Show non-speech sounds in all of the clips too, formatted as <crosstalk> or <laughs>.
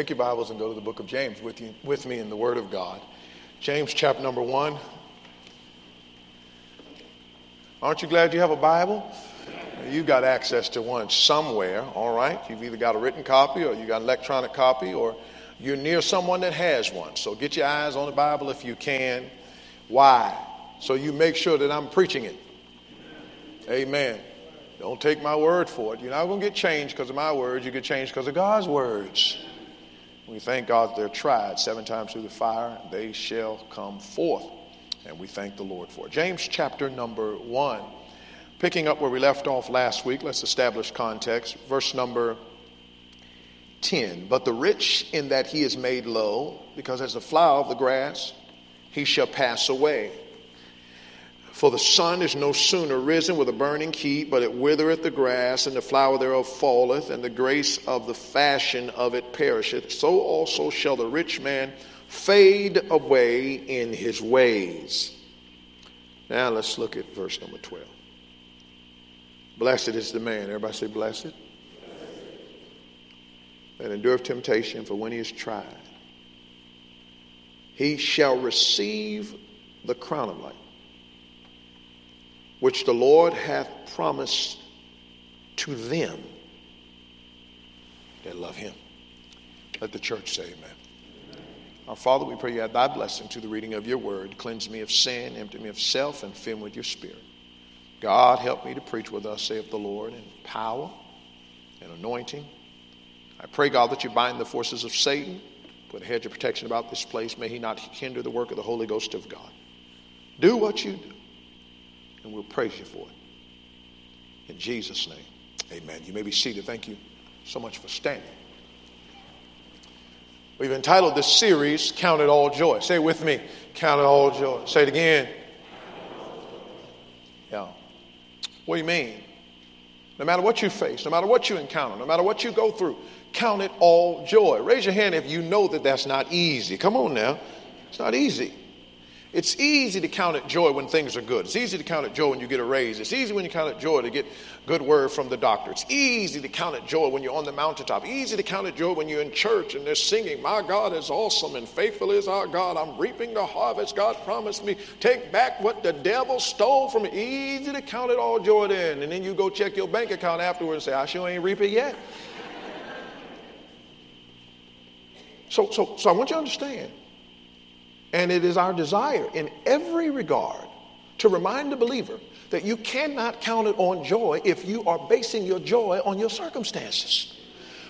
Take your Bibles and go to the book of James with, you, with me in the Word of God. James chapter number one. Aren't you glad you have a Bible? You've got access to one somewhere, all right? You've either got a written copy or you got an electronic copy or you're near someone that has one. So get your eyes on the Bible if you can. Why? So you make sure that I'm preaching it. Amen. Don't take my word for it. You're not going to get changed because of my words. You get changed because of God's words. We thank God they're tried seven times through the fire, they shall come forth. And we thank the Lord for it. James chapter number one. Picking up where we left off last week, let's establish context. Verse number 10. But the rich, in that he is made low, because as the flower of the grass, he shall pass away. For the sun is no sooner risen with a burning heat, but it withereth the grass, and the flower thereof falleth, and the grace of the fashion of it perisheth. So also shall the rich man fade away in his ways. Now let's look at verse number 12. Blessed is the man. Everybody say, blessed. That endureth temptation, for when he is tried, he shall receive the crown of life which the Lord hath promised to them that love him. Let the church say amen. Our Father, we pray you add thy blessing to the reading of your word. Cleanse me of sin, empty me of self, and fill me with your spirit. God, help me to preach with us, saith the Lord, in power and anointing. I pray, God, that you bind the forces of Satan, put a hedge of protection about this place. May he not hinder the work of the Holy Ghost of God. Do what you do and we'll praise you for it. In Jesus' name, amen. You may be seated. Thank you so much for standing. We've entitled this series, Count It All Joy. Say it with me, Count It All Joy. Say it again. Yeah. What do you mean? No matter what you face, no matter what you encounter, no matter what you go through, count it all joy. Raise your hand if you know that that's not easy. Come on now. It's not easy. It's easy to count it joy when things are good. It's easy to count it joy when you get a raise. It's easy when you count it joy to get good word from the doctor. It's easy to count it joy when you're on the mountaintop. Easy to count it joy when you're in church and they're singing, My God is awesome and faithful is our God. I'm reaping the harvest God promised me. Take back what the devil stole from me. Easy to count it all joy then. And then you go check your bank account afterwards and say, I sure ain't reaping yet. <laughs> so, so, so I want you to understand and it is our desire in every regard to remind the believer that you cannot count it on joy if you are basing your joy on your circumstances.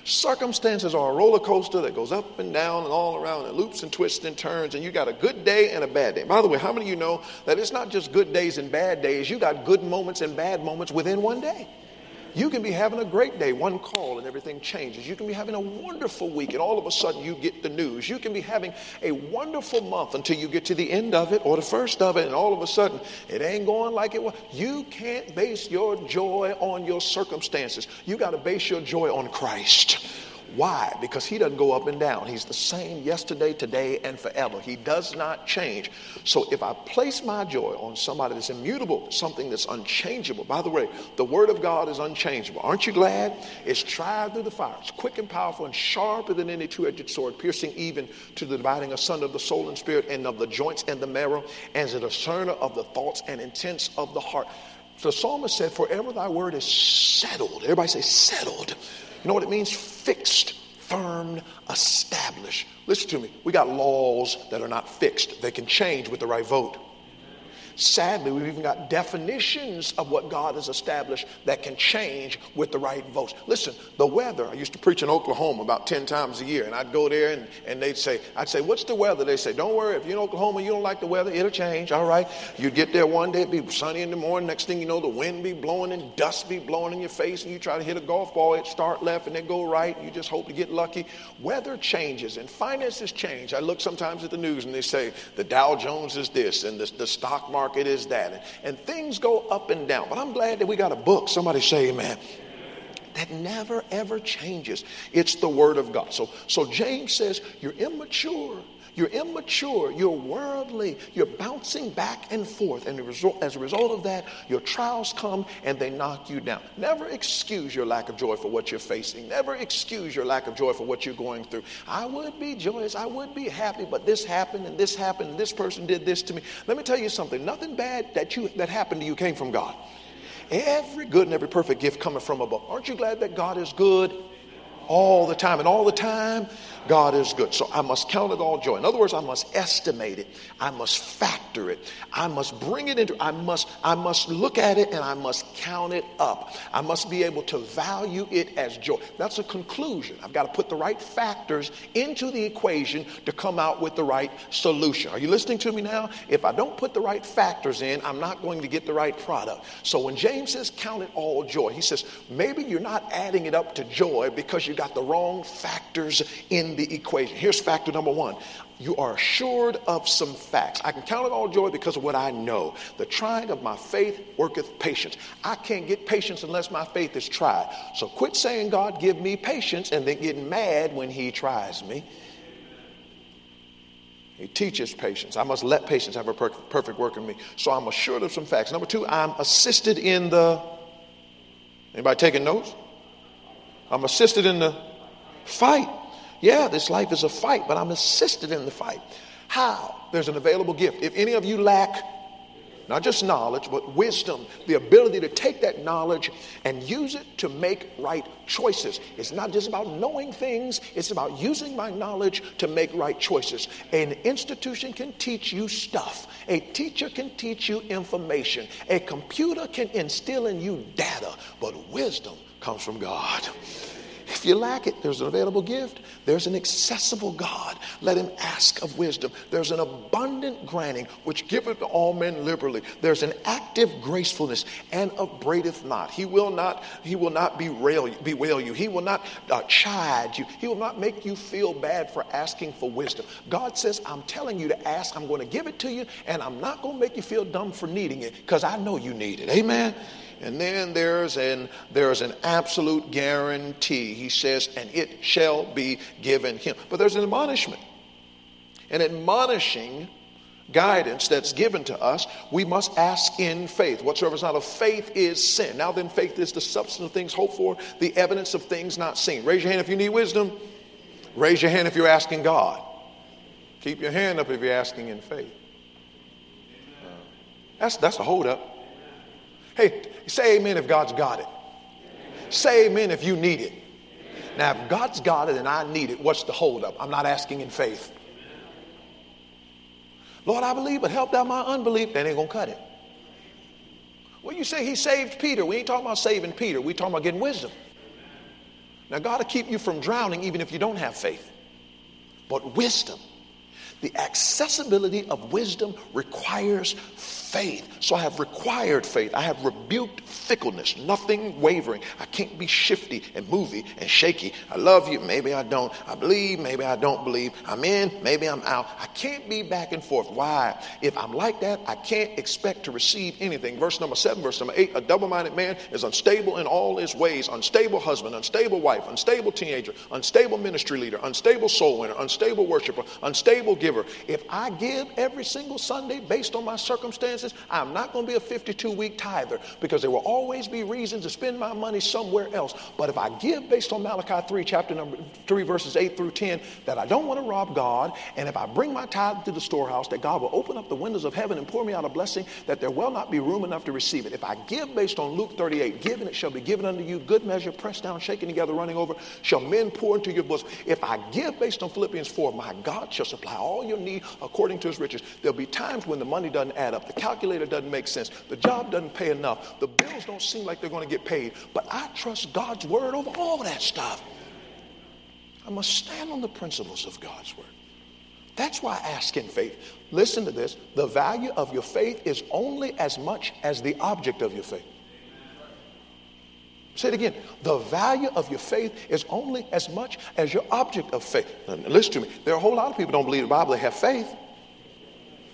Circumstances are a roller coaster that goes up and down and all around and loops and twists and turns, and you got a good day and a bad day. By the way, how many of you know that it's not just good days and bad days? You got good moments and bad moments within one day. You can be having a great day, one call, and everything changes. You can be having a wonderful week, and all of a sudden you get the news. You can be having a wonderful month until you get to the end of it or the first of it, and all of a sudden it ain't going like it was. You can't base your joy on your circumstances. You got to base your joy on Christ. Why? Because he doesn't go up and down. He's the same yesterday, today, and forever. He does not change. So if I place my joy on somebody that's immutable, something that's unchangeable, by the way, the word of God is unchangeable. Aren't you glad? It's tried through the fire. It's quick and powerful and sharper than any two-edged sword, piercing even to the dividing asunder of the soul and spirit and of the joints and the marrow, as a discerner of the thoughts and intents of the heart. The psalmist said, Forever thy word is settled. Everybody say settled you know what it means? Fixed, firm, established. Listen to me. We got laws that are not fixed, they can change with the right vote. Sadly, we've even got definitions of what God has established that can change with the right votes. Listen, the weather, I used to preach in Oklahoma about 10 times a year, and I'd go there and, and they'd say, I'd say, What's the weather? They'd say, Don't worry, if you're in Oklahoma, you don't like the weather, it'll change, all right? You'd get there one day, it'd be sunny in the morning, next thing you know, the wind be blowing and dust be blowing in your face, and you try to hit a golf ball, it start left and then go right, you just hope to get lucky. Weather changes and finances change. I look sometimes at the news and they say, The Dow Jones is this, and the, the stock market market is that. And, and things go up and down. But I'm glad that we got a book. Somebody say amen that never ever changes. It's the word of God. So, so James says, You're immature. You're immature. You're worldly. You're bouncing back and forth. And as a result of that, your trials come and they knock you down. Never excuse your lack of joy for what you're facing. Never excuse your lack of joy for what you're going through. I would be joyous. I would be happy, but this happened and this happened and this person did this to me. Let me tell you something. Nothing bad that you that happened to you came from God. Every good and every perfect gift coming from above. Aren't you glad that God is good all the time? And all the time, God is good. So I must count it all joy. In other words, I must estimate it. I must factor it. I must bring it into I must I must look at it and I must count it up. I must be able to value it as joy. That's a conclusion. I've got to put the right factors into the equation to come out with the right solution. Are you listening to me now? If I don't put the right factors in, I'm not going to get the right product. So when James says count it all joy, he says maybe you're not adding it up to joy because you got the wrong factors in the equation. Here's factor number one you are assured of some facts. I can count it all joy because of what I know. The trying of my faith worketh patience. I can't get patience unless my faith is tried. So quit saying, God, give me patience, and then getting mad when He tries me. He teaches patience. I must let patience have a perfect work in me. So I'm assured of some facts. Number two, I'm assisted in the. Anybody taking notes? I'm assisted in the fight. Yeah, this life is a fight, but I'm assisted in the fight. How? There's an available gift. If any of you lack not just knowledge, but wisdom, the ability to take that knowledge and use it to make right choices. It's not just about knowing things, it's about using my knowledge to make right choices. An institution can teach you stuff, a teacher can teach you information, a computer can instill in you data, but wisdom comes from God. If you lack it, there's an available gift. There's an accessible God. Let him ask of wisdom. There's an abundant granting which giveth to all men liberally. There's an active gracefulness and upbraideth not. He will not, he will not bewail, you. He will not uh, chide you. He will not make you feel bad for asking for wisdom. God says, I'm telling you to ask. I'm going to give it to you, and I'm not going to make you feel dumb for needing it because I know you need it. Amen. And then there's an, there's an absolute guarantee. He says, and it shall be given him. But there's an admonishment. An admonishing guidance that's given to us, we must ask in faith. Whatsoever is not of faith is sin. Now then, faith is the substance of things hoped for, the evidence of things not seen. Raise your hand if you need wisdom. Raise your hand if you're asking God. Keep your hand up if you're asking in faith. That's, that's a hold up. Hey, say amen if God's got it. Say amen if you need it. Now, if God's got it and I need it, what's the holdup? I'm not asking in faith. Lord, I believe, but help out my unbelief. That ain't gonna cut it. Well, you say he saved Peter. We ain't talking about saving Peter. We talking about getting wisdom. Now, God will keep you from drowning even if you don't have faith. But wisdom, the accessibility of wisdom requires faith. So I have required faith. I have rebuked fickleness, nothing wavering. I can't be shifty and movy and shaky. I love you, maybe I don't. I believe, maybe I don't believe. I'm in, maybe I'm out. I can't be back and forth. Why? If I'm like that, I can't expect to receive anything. Verse number seven, verse number eight a double minded man is unstable in all his ways, unstable husband, unstable wife, unstable teenager, unstable ministry leader, unstable soul winner, unstable worshiper, unstable giver. If I give every single Sunday based on my circumstances, I'm not going to be a 52 week tither because there will always be reasons to spend my money somewhere else. But if I give based on Malachi 3, chapter number 3, verses 8 through 10, that I don't want to rob God, and if I bring my tithe to the storehouse, that God will open up the windows of heaven and pour me out a blessing that there will not be room enough to receive it. If I give based on Luke 38, given it shall be given unto you, good measure, pressed down, shaken together, running over, shall men pour into your bosom. If I give based on Philippians 4, my God shall supply all your need according to his riches. There'll be times when the money doesn't add up. The calculator doesn't make sense. The job doesn't pay enough. The bills don't seem like they're going to get paid. But I trust God's word over all that stuff. I must stand on the principles of God's word. That's why I ask in faith. Listen to this. The value of your faith is only as much as the object of your faith. Say it again. The value of your faith is only as much as your object of faith. Now, listen to me. There are a whole lot of people don't believe the Bible, they have faith.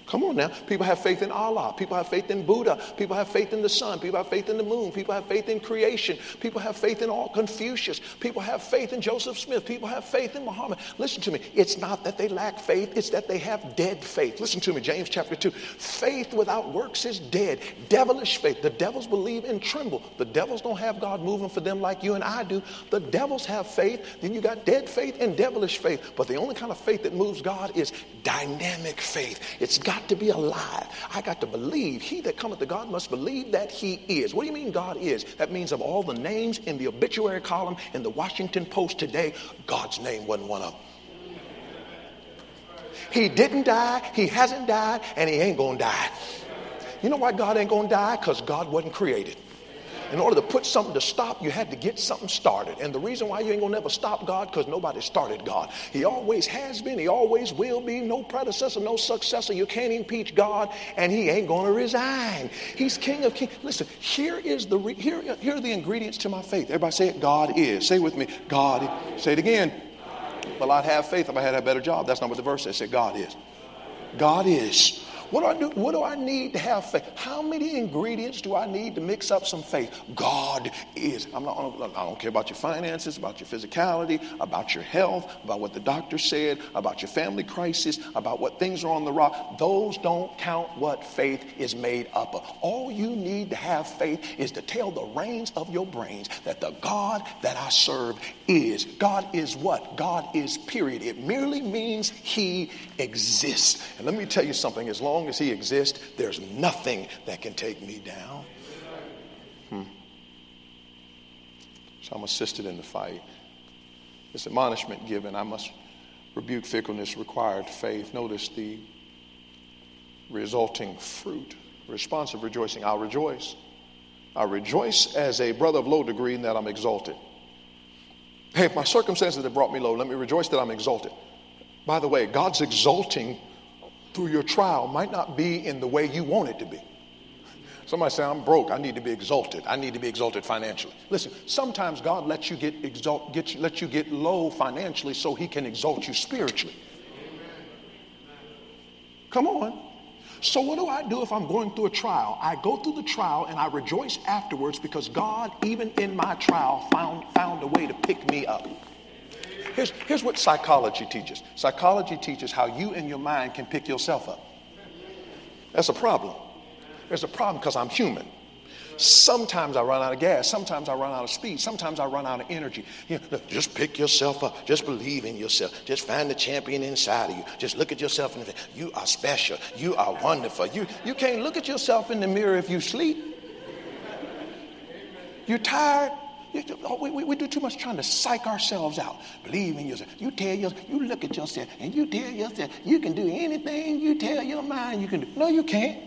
Come on now. People have faith in Allah. People have faith in Buddha. People have faith in the sun. People have faith in the moon. People have faith in creation. People have faith in all Confucius. People have faith in Joseph Smith. People have faith in Muhammad. Listen to me. It's not that they lack faith, it's that they have dead faith. Listen to me, James chapter 2. Faith without works is dead. Devilish faith. The devils believe and tremble. The devils don't have God moving for them like you and I do. The devils have faith. Then you got dead faith and devilish faith. But the only kind of faith that moves God is dynamic faith. It's God got to be alive. I got to believe. He that cometh to God must believe that he is. What do you mean God is? That means of all the names in the obituary column in the Washington Post today, God's name wasn't one of them. He didn't die, he hasn't died, and he ain't gonna die. You know why God ain't gonna die? Because God wasn't created in order to put something to stop, you had to get something started. And the reason why you ain't gonna never stop God, because nobody started God. He always has been, he always will be, no predecessor, no successor. You can't impeach God, and he ain't gonna resign. He's King of Kings. Listen, here is the re- here, here are the ingredients to my faith. Everybody say it, God is. Say with me, God. Say it again. Well, I'd have faith if I had a better job. That's not what the verse says. Say God is. God is. What do I do? What do I need to have faith? How many ingredients do I need to mix up some faith? God is. I'm not, I don't care about your finances, about your physicality, about your health, about what the doctor said, about your family crisis, about what things are on the rock. Those don't count what faith is made up of. All you need to have faith is to tell the reins of your brains that the God that I serve is. God is what? God is, period. It merely means He exists. And let me tell you something as long long as He exists, there's nothing that can take me down. Hmm. So I'm assisted in the fight. This admonishment given, I must rebuke fickleness, required faith. Notice the resulting fruit. Responsive rejoicing. I'll rejoice. I rejoice as a brother of low degree in that I'm exalted. Hey, if my circumstances have brought me low. Let me rejoice that I'm exalted. By the way, God's exalting through your trial might not be in the way you want it to be. Somebody say, I'm broke. I need to be exalted. I need to be exalted financially. Listen, sometimes God lets you get exalt, get you, let you get low financially so he can exalt you spiritually. Come on. So what do I do if I'm going through a trial? I go through the trial and I rejoice afterwards because God, even in my trial, found, found a way to pick me up. Here's, here's what psychology teaches psychology teaches how you and your mind can pick yourself up. That's a problem. There's a problem because I'm human. Sometimes I run out of gas. Sometimes I run out of speed. Sometimes I run out of energy. You know, just pick yourself up. Just believe in yourself. Just find the champion inside of you. Just look at yourself and you are special. You are wonderful. You, you can't look at yourself in the mirror if you sleep. You're tired. Oh, we, we, we, do too much trying to psych ourselves out. Believe in yourself. You tell yourself, you look at yourself and you tell yourself you can do anything you tell your mind you can do. No, you can't.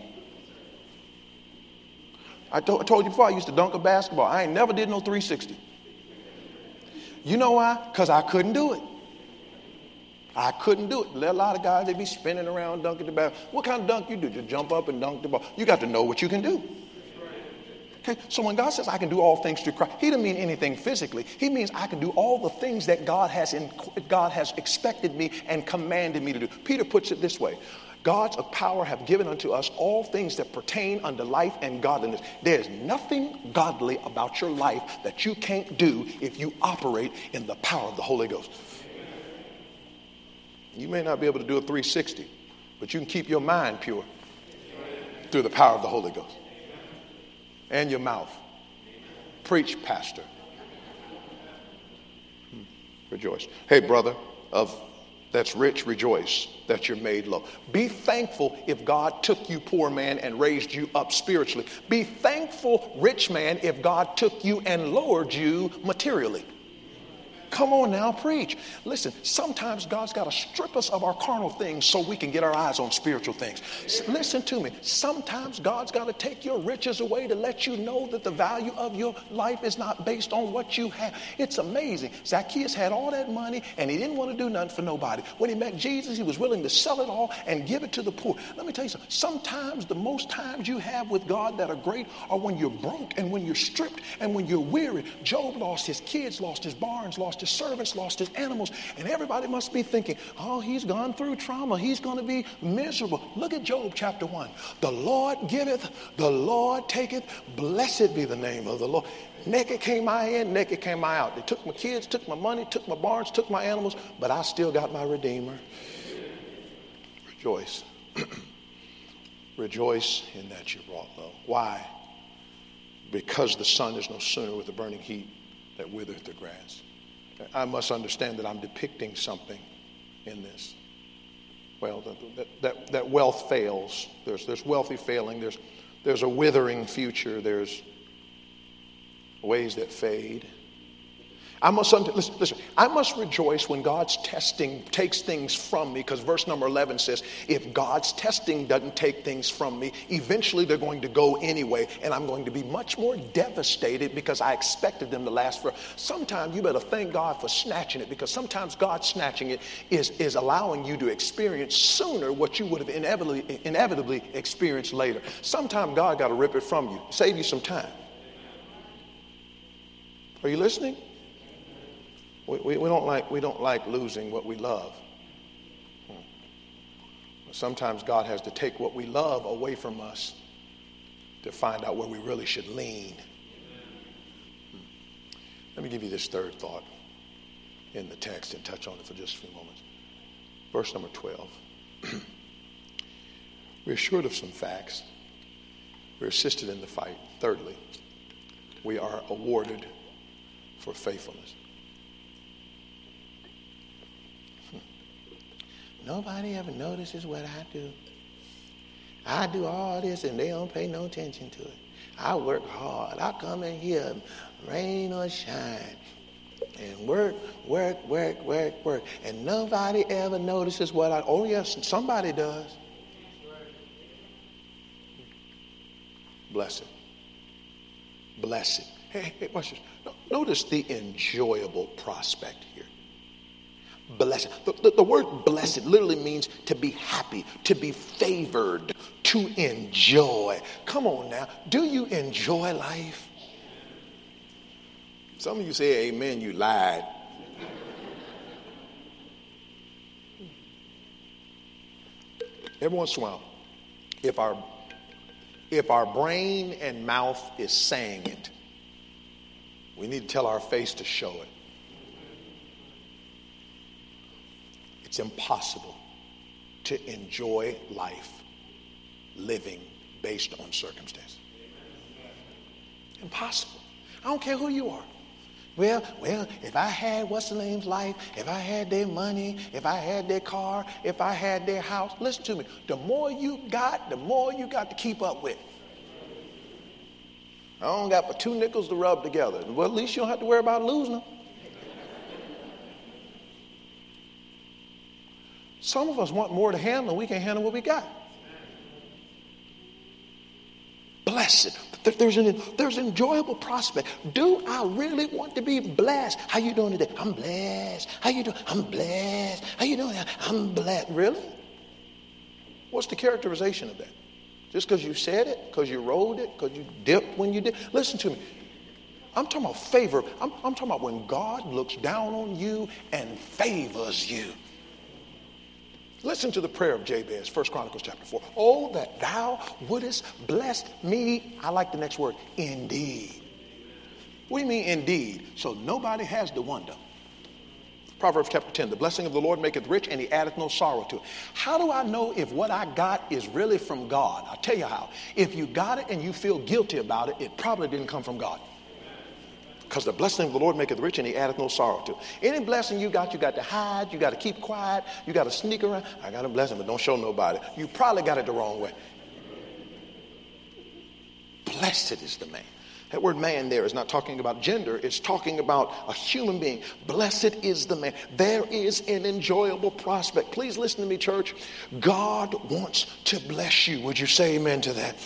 I, to, I told you before, I used to dunk a basketball. I ain't never did no 360. You know why? Because I couldn't do it. I couldn't do it. A lot of guys, they be spinning around dunking the ball. What kind of dunk you do? Just jump up and dunk the ball. You got to know what you can do. Okay, so when God says I can do all things through Christ, He doesn't mean anything physically. He means I can do all the things that God has in, God has expected me and commanded me to do. Peter puts it this way: God's of power have given unto us all things that pertain unto life and godliness. There's nothing godly about your life that you can't do if you operate in the power of the Holy Ghost. You may not be able to do a 360, but you can keep your mind pure through the power of the Holy Ghost and your mouth. Preach, Pastor. Hmm. Rejoice. Hey, brother of that's rich, rejoice that you're made low. Be thankful if God took you, poor man, and raised you up spiritually. Be thankful, rich man, if God took you and lowered you materially. Come on now, preach. Listen, sometimes God's got to strip us of our carnal things so we can get our eyes on spiritual things. listen to me. Sometimes God's got to take your riches away to let you know that the value of your life is not based on what you have. It's amazing. Zacchaeus had all that money and he didn't want to do nothing for nobody. When he met Jesus, he was willing to sell it all and give it to the poor. Let me tell you something. Sometimes the most times you have with God that are great are when you're broke and when you're stripped and when you're weary. Job lost his kids, lost his barns, lost lost his servants, lost his animals, and everybody must be thinking, oh, he's gone through trauma. He's going to be miserable. Look at Job chapter 1. The Lord giveth, the Lord taketh. Blessed be the name of the Lord. Naked came I in, naked came I out. They took my kids, took my money, took my barns, took my animals, but I still got my Redeemer. Rejoice. <clears throat> Rejoice in that you brought low. Why? Because the sun is no sooner with the burning heat that withereth the grass. I must understand that I'm depicting something in this. Well, that, that, that wealth fails. There's, there's wealthy failing. There's, there's a withering future. There's ways that fade. I must, listen, listen, I must rejoice when God's testing takes things from me because verse number 11 says, if God's testing doesn't take things from me, eventually they're going to go anyway, and I'm going to be much more devastated because I expected them to last for. Sometimes you better thank God for snatching it because sometimes God snatching it is, is allowing you to experience sooner what you would have inevitably, inevitably experienced later. Sometimes God got to rip it from you, save you some time. Are you listening? We, we, we, don't like, we don't like losing what we love. Hmm. Sometimes God has to take what we love away from us to find out where we really should lean. Hmm. Let me give you this third thought in the text and touch on it for just a few moments. Verse number 12. <clears throat> We're assured of some facts. We're assisted in the fight. Thirdly, we are awarded for faithfulness. Nobody ever notices what I do. I do all this and they don't pay no attention to it. I work hard. I come in here, rain or shine, and work, work, work, work, work. And nobody ever notices what I, oh yes, somebody does. Blessed. Blessed. Hey, hey, watch this. Notice the enjoyable prospect here blessed. The, the, the, word blessed literally means to be happy, to be favored, to enjoy. Come on now. Do you enjoy life? Some of you say amen, you lied. Every once in a while, if our if our brain and mouth is saying it, we need to tell our face to show it. It's impossible to enjoy life living based on circumstance. Impossible. I don't care who you are. Well, well, if I had what's the name's life, if I had their money, if I had their car, if I had their house, listen to me. The more you got, the more you got to keep up with. I don't got but two nickels to rub together. Well, at least you don't have to worry about losing them. Some of us want more to handle, and we can't handle what we got. Blessed. There's an, there's an enjoyable prospect. Do I really want to be blessed? How you doing today? I'm blessed. How you doing? I'm blessed. How you doing? I'm blessed. Really? What's the characterization of that? Just because you said it, because you rolled it, because you dipped when you did. Listen to me. I'm talking about favor. I'm, I'm talking about when God looks down on you and favors you. Listen to the prayer of Jabez, First Chronicles chapter 4. Oh, that thou wouldest bless me. I like the next word, indeed. What do you mean, indeed? So nobody has to wonder. Proverbs chapter 10 The blessing of the Lord maketh rich, and he addeth no sorrow to it. How do I know if what I got is really from God? I'll tell you how. If you got it and you feel guilty about it, it probably didn't come from God. Because the blessing of the Lord maketh rich and he addeth no sorrow to. Any blessing you got, you got to hide, you got to keep quiet, you got to sneak around. I got a blessing, but don't show nobody. You probably got it the wrong way. Blessed is the man. That word man there is not talking about gender, it's talking about a human being. Blessed is the man. There is an enjoyable prospect. Please listen to me, church. God wants to bless you. Would you say amen to that?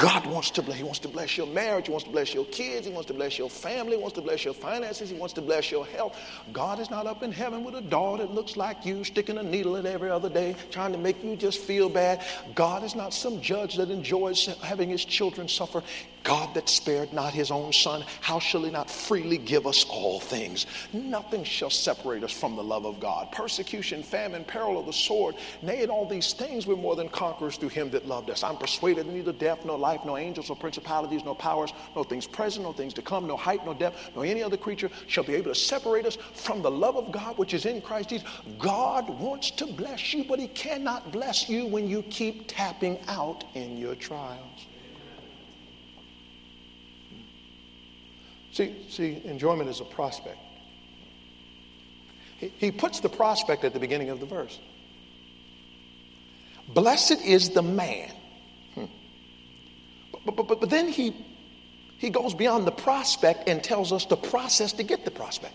God wants to bless. He wants to bless your marriage. He wants to bless your kids. He wants to bless your family. He wants to bless your finances. He wants to bless your health. God is not up in heaven with a doll that looks like you, sticking a needle in every other day, trying to make you just feel bad. God is not some judge that enjoys having his children suffer. God that spared not his own son, how shall he not freely give us all things? Nothing shall separate us from the love of God. Persecution, famine, peril of the sword, nay, in all these things we're more than conquerors through him that loved us. I'm persuaded neither death, nor life, nor angels, nor principalities, nor powers, no things present, no things to come, no height, no depth, nor any other creature shall be able to separate us from the love of God which is in Christ Jesus. God wants to bless you, but he cannot bless you when you keep tapping out in your trials. See, see, enjoyment is a prospect. He, he puts the prospect at the beginning of the verse. Blessed is the man. Hmm. But, but, but, but then he, he goes beyond the prospect and tells us the process to get the prospect.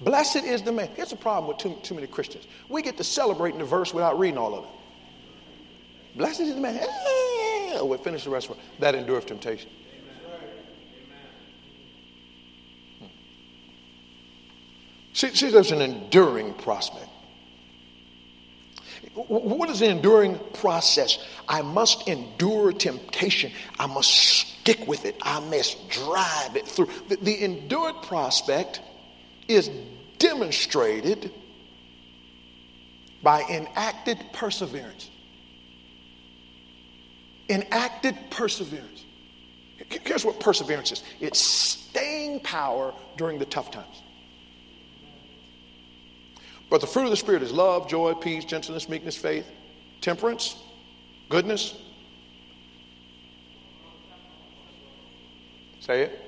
Blessed is the man. Here's the problem with too, too many Christians. We get to celebrate in the verse without reading all of it. Blessed is the man. Eh, we'll finish the rest of it. That endureth temptation. See, see, there's an enduring prospect. What is the enduring process? I must endure temptation. I must stick with it. I must drive it through. The, the endured prospect is demonstrated by enacted perseverance. Enacted perseverance. Here's what perseverance is it's staying power during the tough times. But the fruit of the Spirit is love, joy, peace, gentleness, meekness, faith, temperance, goodness. Say it.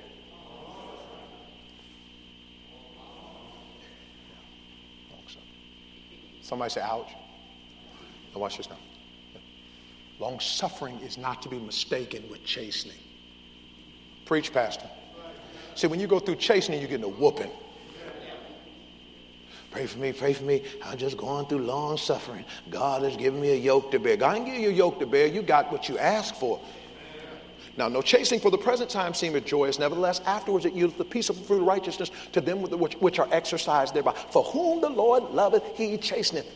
Somebody say, ouch. Now watch this now. Long suffering is not to be mistaken with chastening. Preach, Pastor. See, when you go through chastening, you're getting a whooping. Pray for me, pray for me. I'm just going through long suffering. God has given me a yoke to bear. God didn't give you a yoke to bear. You got what you asked for. Now, no chasing for the present time seemeth joyous. Nevertheless, afterwards it yieldeth the peaceable fruit of righteousness to them which, which are exercised thereby. For whom the Lord loveth, he chasteneth.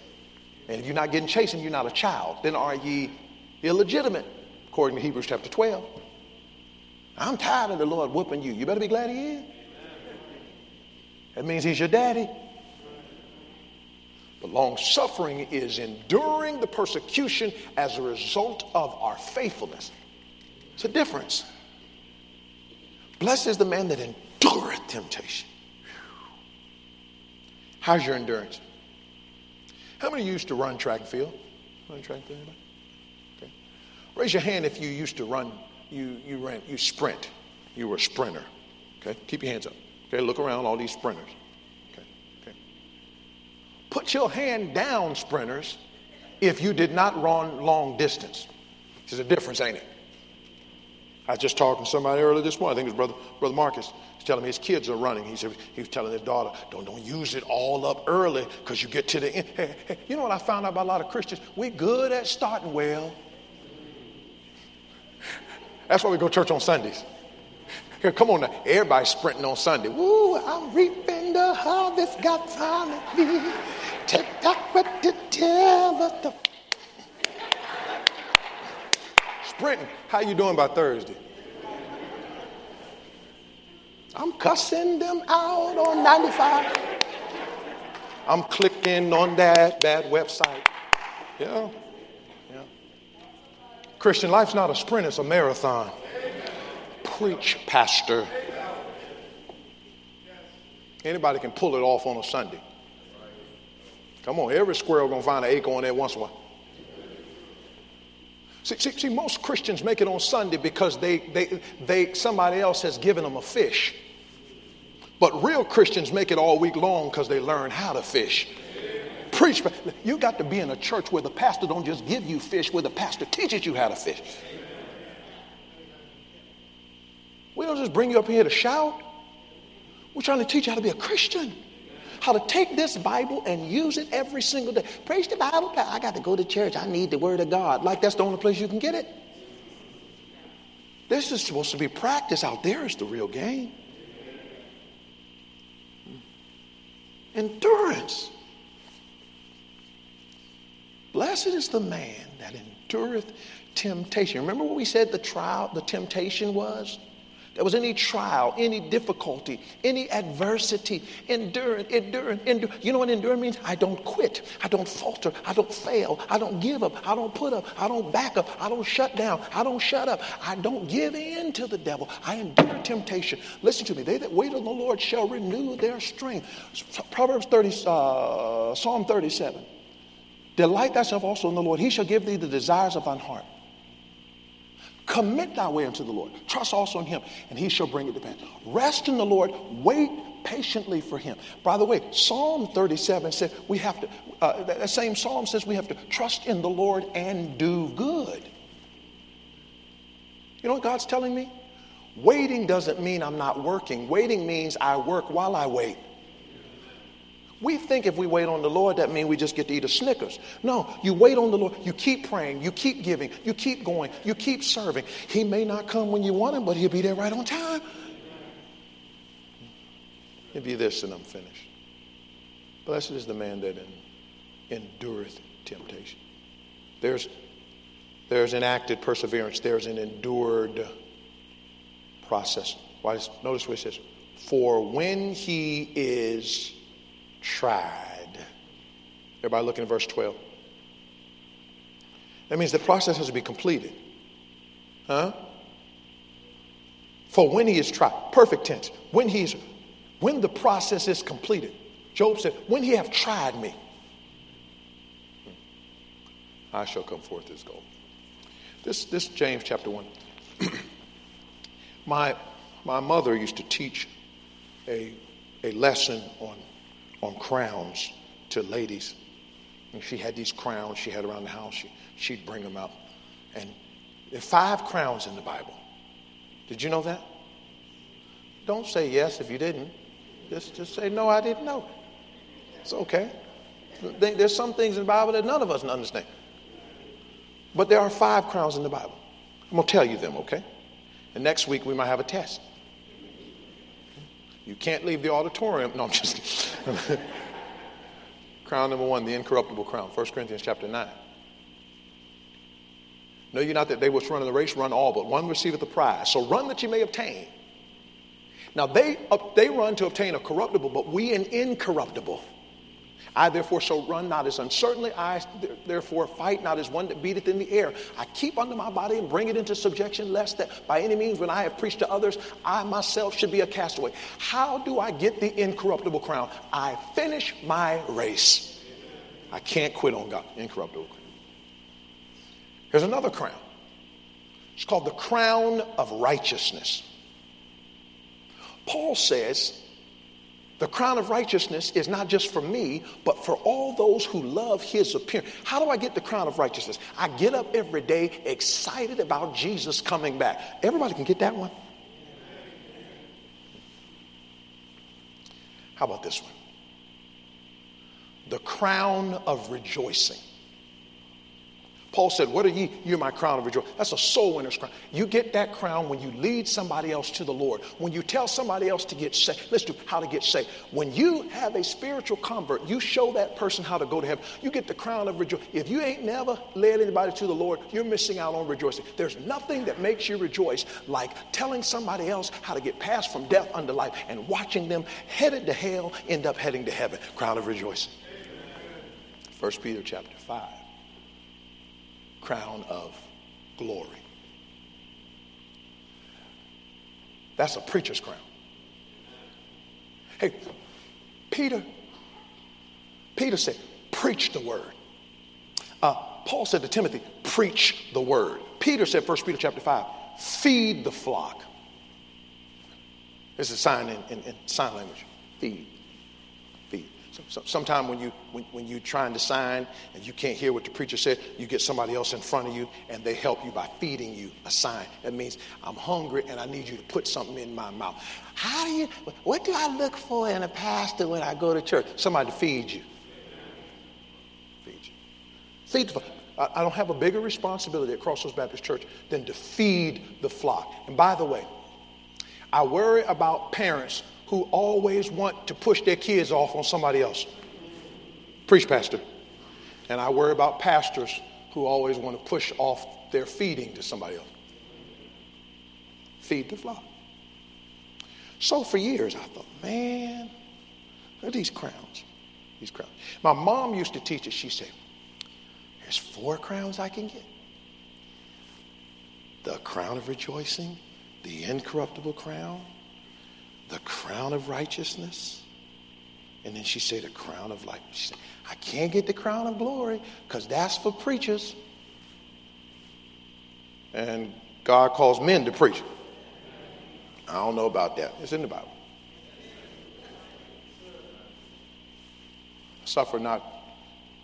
And if you're not getting chastened, you're not a child. Then are ye illegitimate, according to Hebrews chapter 12. I'm tired of the Lord whooping you. You better be glad he is. That means he's your daddy. But long suffering is enduring the persecution as a result of our faithfulness. It's a difference. Blessed is the man that endureth temptation. How's your endurance? How many used to run track and field? Run track and field? Okay. Raise your hand if you used to run, you, you ran, you sprint. You were a sprinter. Okay, keep your hands up. Okay, look around all these sprinters. Put your hand down, sprinters, if you did not run long distance. There's a difference, ain't it? I was just talking to somebody earlier this morning. I think it was Brother, Brother Marcus. He's telling me his kids are running. He said he was telling his daughter, don't, don't use it all up early because you get to the end. Hey, hey, you know what I found out about a lot of Christians? We good at starting well. That's why we go to church on Sundays. Here, come on now. Everybody's sprinting on Sunday. Woo, I'm reaping the harvest God's on me. Take back what the devil the Sprinting. How you doing by Thursday? I'm cussing them out on 95. I'm clicking on that bad website. Yeah. Yeah. Christian life's not a sprint, it's a marathon. Preach, Pastor. Anybody can pull it off on a Sunday. Come on, every squirrel gonna find an acorn there once while. See, see, see, most Christians make it on Sunday because they, they, they, somebody else has given them a fish. But real Christians make it all week long because they learn how to fish. Preach. You got to be in a church where the pastor don't just give you fish, where the pastor teaches you how to fish. We don't just bring you up here to shout. We're trying to teach you how to be a Christian how to take this Bible and use it every single day. Preach the Bible. I got to go to church. I need the Word of God. Like that's the only place you can get it. This is supposed to be practice. Out there is the real game. Endurance. Blessed is the man that endureth temptation. Remember what we said the trial, the temptation was? There was any trial, any difficulty, any adversity, endure, endure, endure. You know what endure means? I don't quit. I don't falter. I don't fail. I don't give up. I don't put up. I don't back up. I don't shut down. I don't shut up. I don't give in to the devil. I endure temptation. Listen to me. They that wait on the Lord shall renew their strength. Proverbs 30, uh, Psalm 37. Delight thyself also in the Lord. He shall give thee the desires of thine heart. Commit thy way unto the Lord. Trust also in him, and he shall bring it to pass. Rest in the Lord. Wait patiently for him. By the way, Psalm 37 said we have to, uh, that same psalm says we have to trust in the Lord and do good. You know what God's telling me? Waiting doesn't mean I'm not working. Waiting means I work while I wait. We think if we wait on the Lord, that means we just get to eat a Snickers. No, you wait on the Lord. You keep praying. You keep giving. You keep going. You keep serving. He may not come when you want him, but he'll be there right on time. Give you this and I'm finished. Blessed is the man that endureth temptation. There's, there's an acted perseverance. There's an endured process. Notice what it says. For when he is tried. Everybody looking at verse 12. That means the process has to be completed. Huh? For when he is tried, perfect tense, when he's when the process is completed. Job said, When he have tried me, I shall come forth as gold. This this James chapter 1. <clears throat> my my mother used to teach a a lesson on on crowns to ladies. And she had these crowns she had around the house. She, she'd bring them out. And there are five crowns in the Bible. Did you know that? Don't say yes if you didn't. Just, just say, no, I didn't know. It's okay. There's some things in the Bible that none of us understand. But there are five crowns in the Bible. I'm going to tell you them, okay? And next week we might have a test. You can't leave the auditorium. No, I'm just <laughs> crown number one, the incorruptible crown. 1 Corinthians chapter 9. Know you not that they which run in the race run all, but one receiveth the prize. So run that you may obtain. Now they, uh, they run to obtain a corruptible, but we an incorruptible. I therefore shall run not as uncertainly, I therefore fight not as one that beateth in the air. I keep under my body and bring it into subjection, lest that by any means, when I have preached to others, I myself should be a castaway. How do I get the incorruptible crown? I finish my race. I can't quit on God. Incorruptible crown. Here's another crown. It's called the crown of righteousness. Paul says the crown of righteousness is not just for me, but for all those who love his appearance. How do I get the crown of righteousness? I get up every day excited about Jesus coming back. Everybody can get that one? How about this one? The crown of rejoicing. Paul said, What are ye? You're my crown of rejoicing. That's a soul winner's crown. You get that crown when you lead somebody else to the Lord. When you tell somebody else to get saved. Listen to how to get saved. When you have a spiritual convert, you show that person how to go to heaven. You get the crown of rejoicing. If you ain't never led anybody to the Lord, you're missing out on rejoicing. There's nothing that makes you rejoice like telling somebody else how to get past from death unto life and watching them headed to hell end up heading to heaven. Crown of rejoicing. First Peter chapter 5 crown of glory. That's a preacher's crown. Hey, Peter, Peter said, preach the word. Uh, Paul said to Timothy, preach the word. Peter said, 1 Peter chapter 5, feed the flock. There's a sign in, in, in sign language. Feed so, sometime when you when, when you're trying to sign and you can't hear what the preacher said, you get somebody else in front of you and they help you by feeding you a sign. That means I'm hungry and I need you to put something in my mouth. How do you? What do I look for in a pastor when I go to church? Somebody to feed you. Feed you. Feed the. I don't have a bigger responsibility at Crossroads Baptist Church than to feed the flock. And by the way, I worry about parents who always want to push their kids off on somebody else. Preach, Pastor. And I worry about pastors who always want to push off their feeding to somebody else. Feed the flock. So for years, I thought, man, look at these crowns. These crowns. My mom used to teach us, she said, there's four crowns I can get the crown of rejoicing, the incorruptible crown, the crown of righteousness, and then she said, the crown of life. She said, I can't get the crown of glory because that's for preachers. And God calls men to preach. I don't know about that. It's in the Bible. Suffer not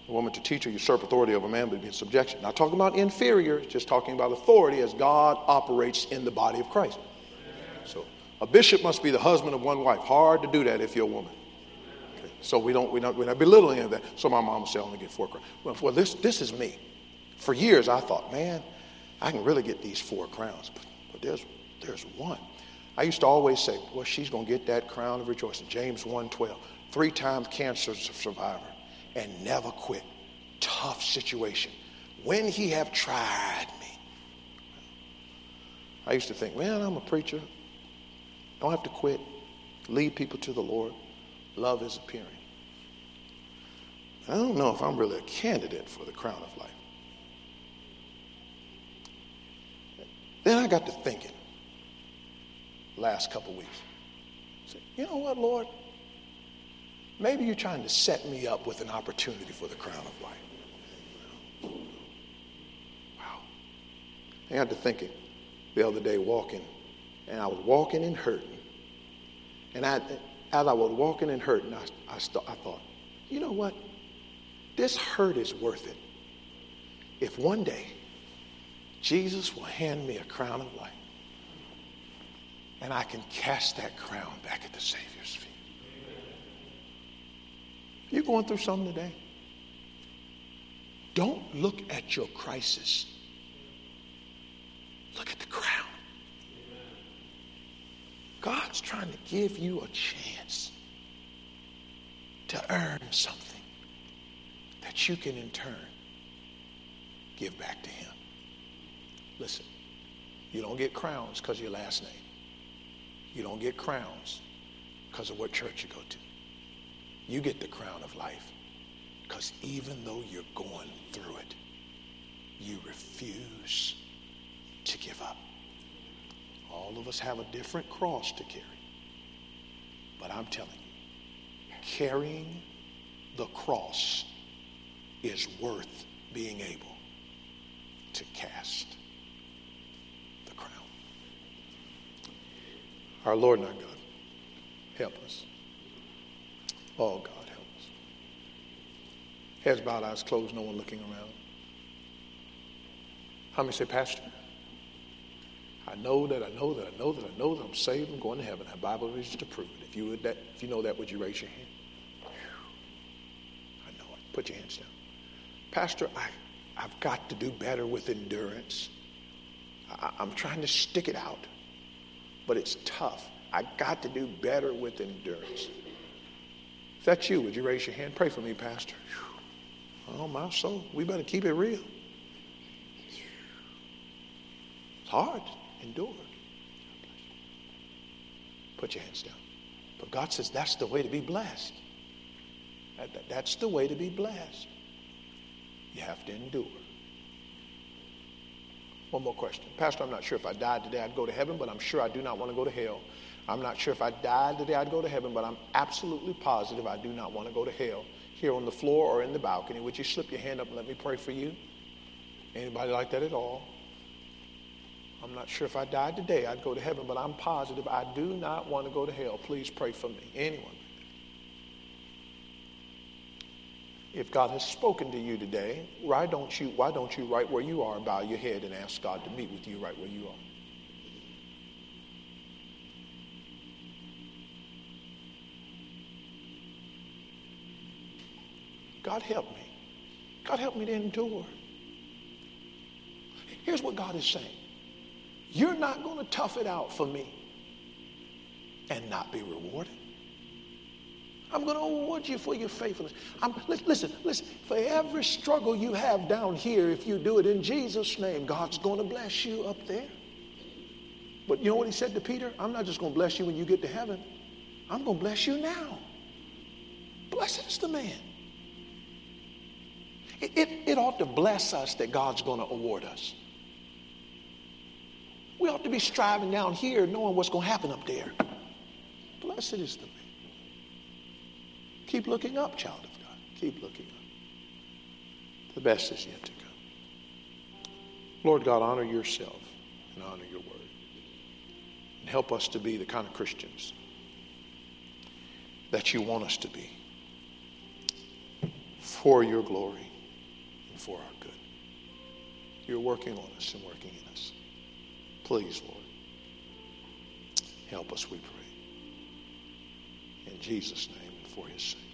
a woman to teach or usurp authority over a man, but be in subjection. Not talking about inferior, just talking about authority as God operates in the body of Christ. So a bishop must be the husband of one wife. Hard to do that if you're a woman. Okay. So we don't, we don't, we're not belittling any of that. So my mom said, I only get four crowns. Well, well, this, this is me. For years I thought, man, I can really get these four crowns, but, but there's, there's one. I used to always say, well, she's going to get that crown of rejoicing. James 1.12, three times cancer survivor and never quit. Tough situation. When he have tried me. I used to think, man, I'm a preacher. Don't have to quit. Lead people to the Lord. Love is appearing. I don't know if I'm really a candidate for the crown of life. Then I got to thinking last couple weeks. Said, you know what, Lord? Maybe you're trying to set me up with an opportunity for the crown of life. Wow. I got to thinking the other day walking, and I was walking and hurting. And I, as I was walking and hurting, I, I, st- I thought, you know what? This hurt is worth it. If one day Jesus will hand me a crown of life, and I can cast that crown back at the Savior's feet. You're going through something today. Don't look at your crisis. Look at the crown. God's trying to give you a chance to earn something that you can in turn give back to Him. Listen, you don't get crowns because of your last name. You don't get crowns because of what church you go to. You get the crown of life because even though you're going through it, you refuse to give up. All of us have a different cross to carry. But I'm telling you, carrying the cross is worth being able to cast the crown. Our Lord and our God, help us. Oh, God, help us. Heads bowed, eyes closed, no one looking around. How many say, Pastor? I know that I know that I know that I know that I'm saved. I'm going to heaven. Have Bible reasons to prove it. If you would that, if you know that, would you raise your hand? I know it. Put your hands down. Pastor, I, I've got to do better with endurance. I, I'm trying to stick it out, but it's tough. I got to do better with endurance. If that's you, would you raise your hand? Pray for me, Pastor. Oh, my soul. We better keep it real. It's hard. Endure. Put your hands down. But God says that's the way to be blessed. That, that, that's the way to be blessed. You have to endure. One more question. Pastor, I'm not sure if I died today I'd go to heaven, but I'm sure I do not want to go to hell. I'm not sure if I died today I'd go to heaven, but I'm absolutely positive I do not want to go to hell. Here on the floor or in the balcony, would you slip your hand up and let me pray for you? Anybody like that at all? I'm not sure if I died today I'd go to heaven, but I'm positive I do not want to go to hell. Please pray for me. Anyone? If God has spoken to you today, why don't you why don't you right where you are bow your head and ask God to meet with you right where you are? God help me. God help me to endure. Here's what God is saying. You're not going to tough it out for me and not be rewarded. I'm going to award you for your faithfulness. I'm, listen, listen, for every struggle you have down here, if you do it in Jesus' name, God's going to bless you up there. But you know what he said to Peter? I'm not just going to bless you when you get to heaven. I'm going to bless you now. Blessed is the man. It, it, it ought to bless us that God's going to award us. We ought to be striving down here knowing what's going to happen up there. Blessed is the man. Keep looking up, child of God. Keep looking up. The best is yet to come. Lord God, honor yourself and honor your word. And help us to be the kind of Christians that you want us to be for your glory and for our good. You're working on us and working in us. Please, Lord, help us, we pray. In Jesus' name and for his sake.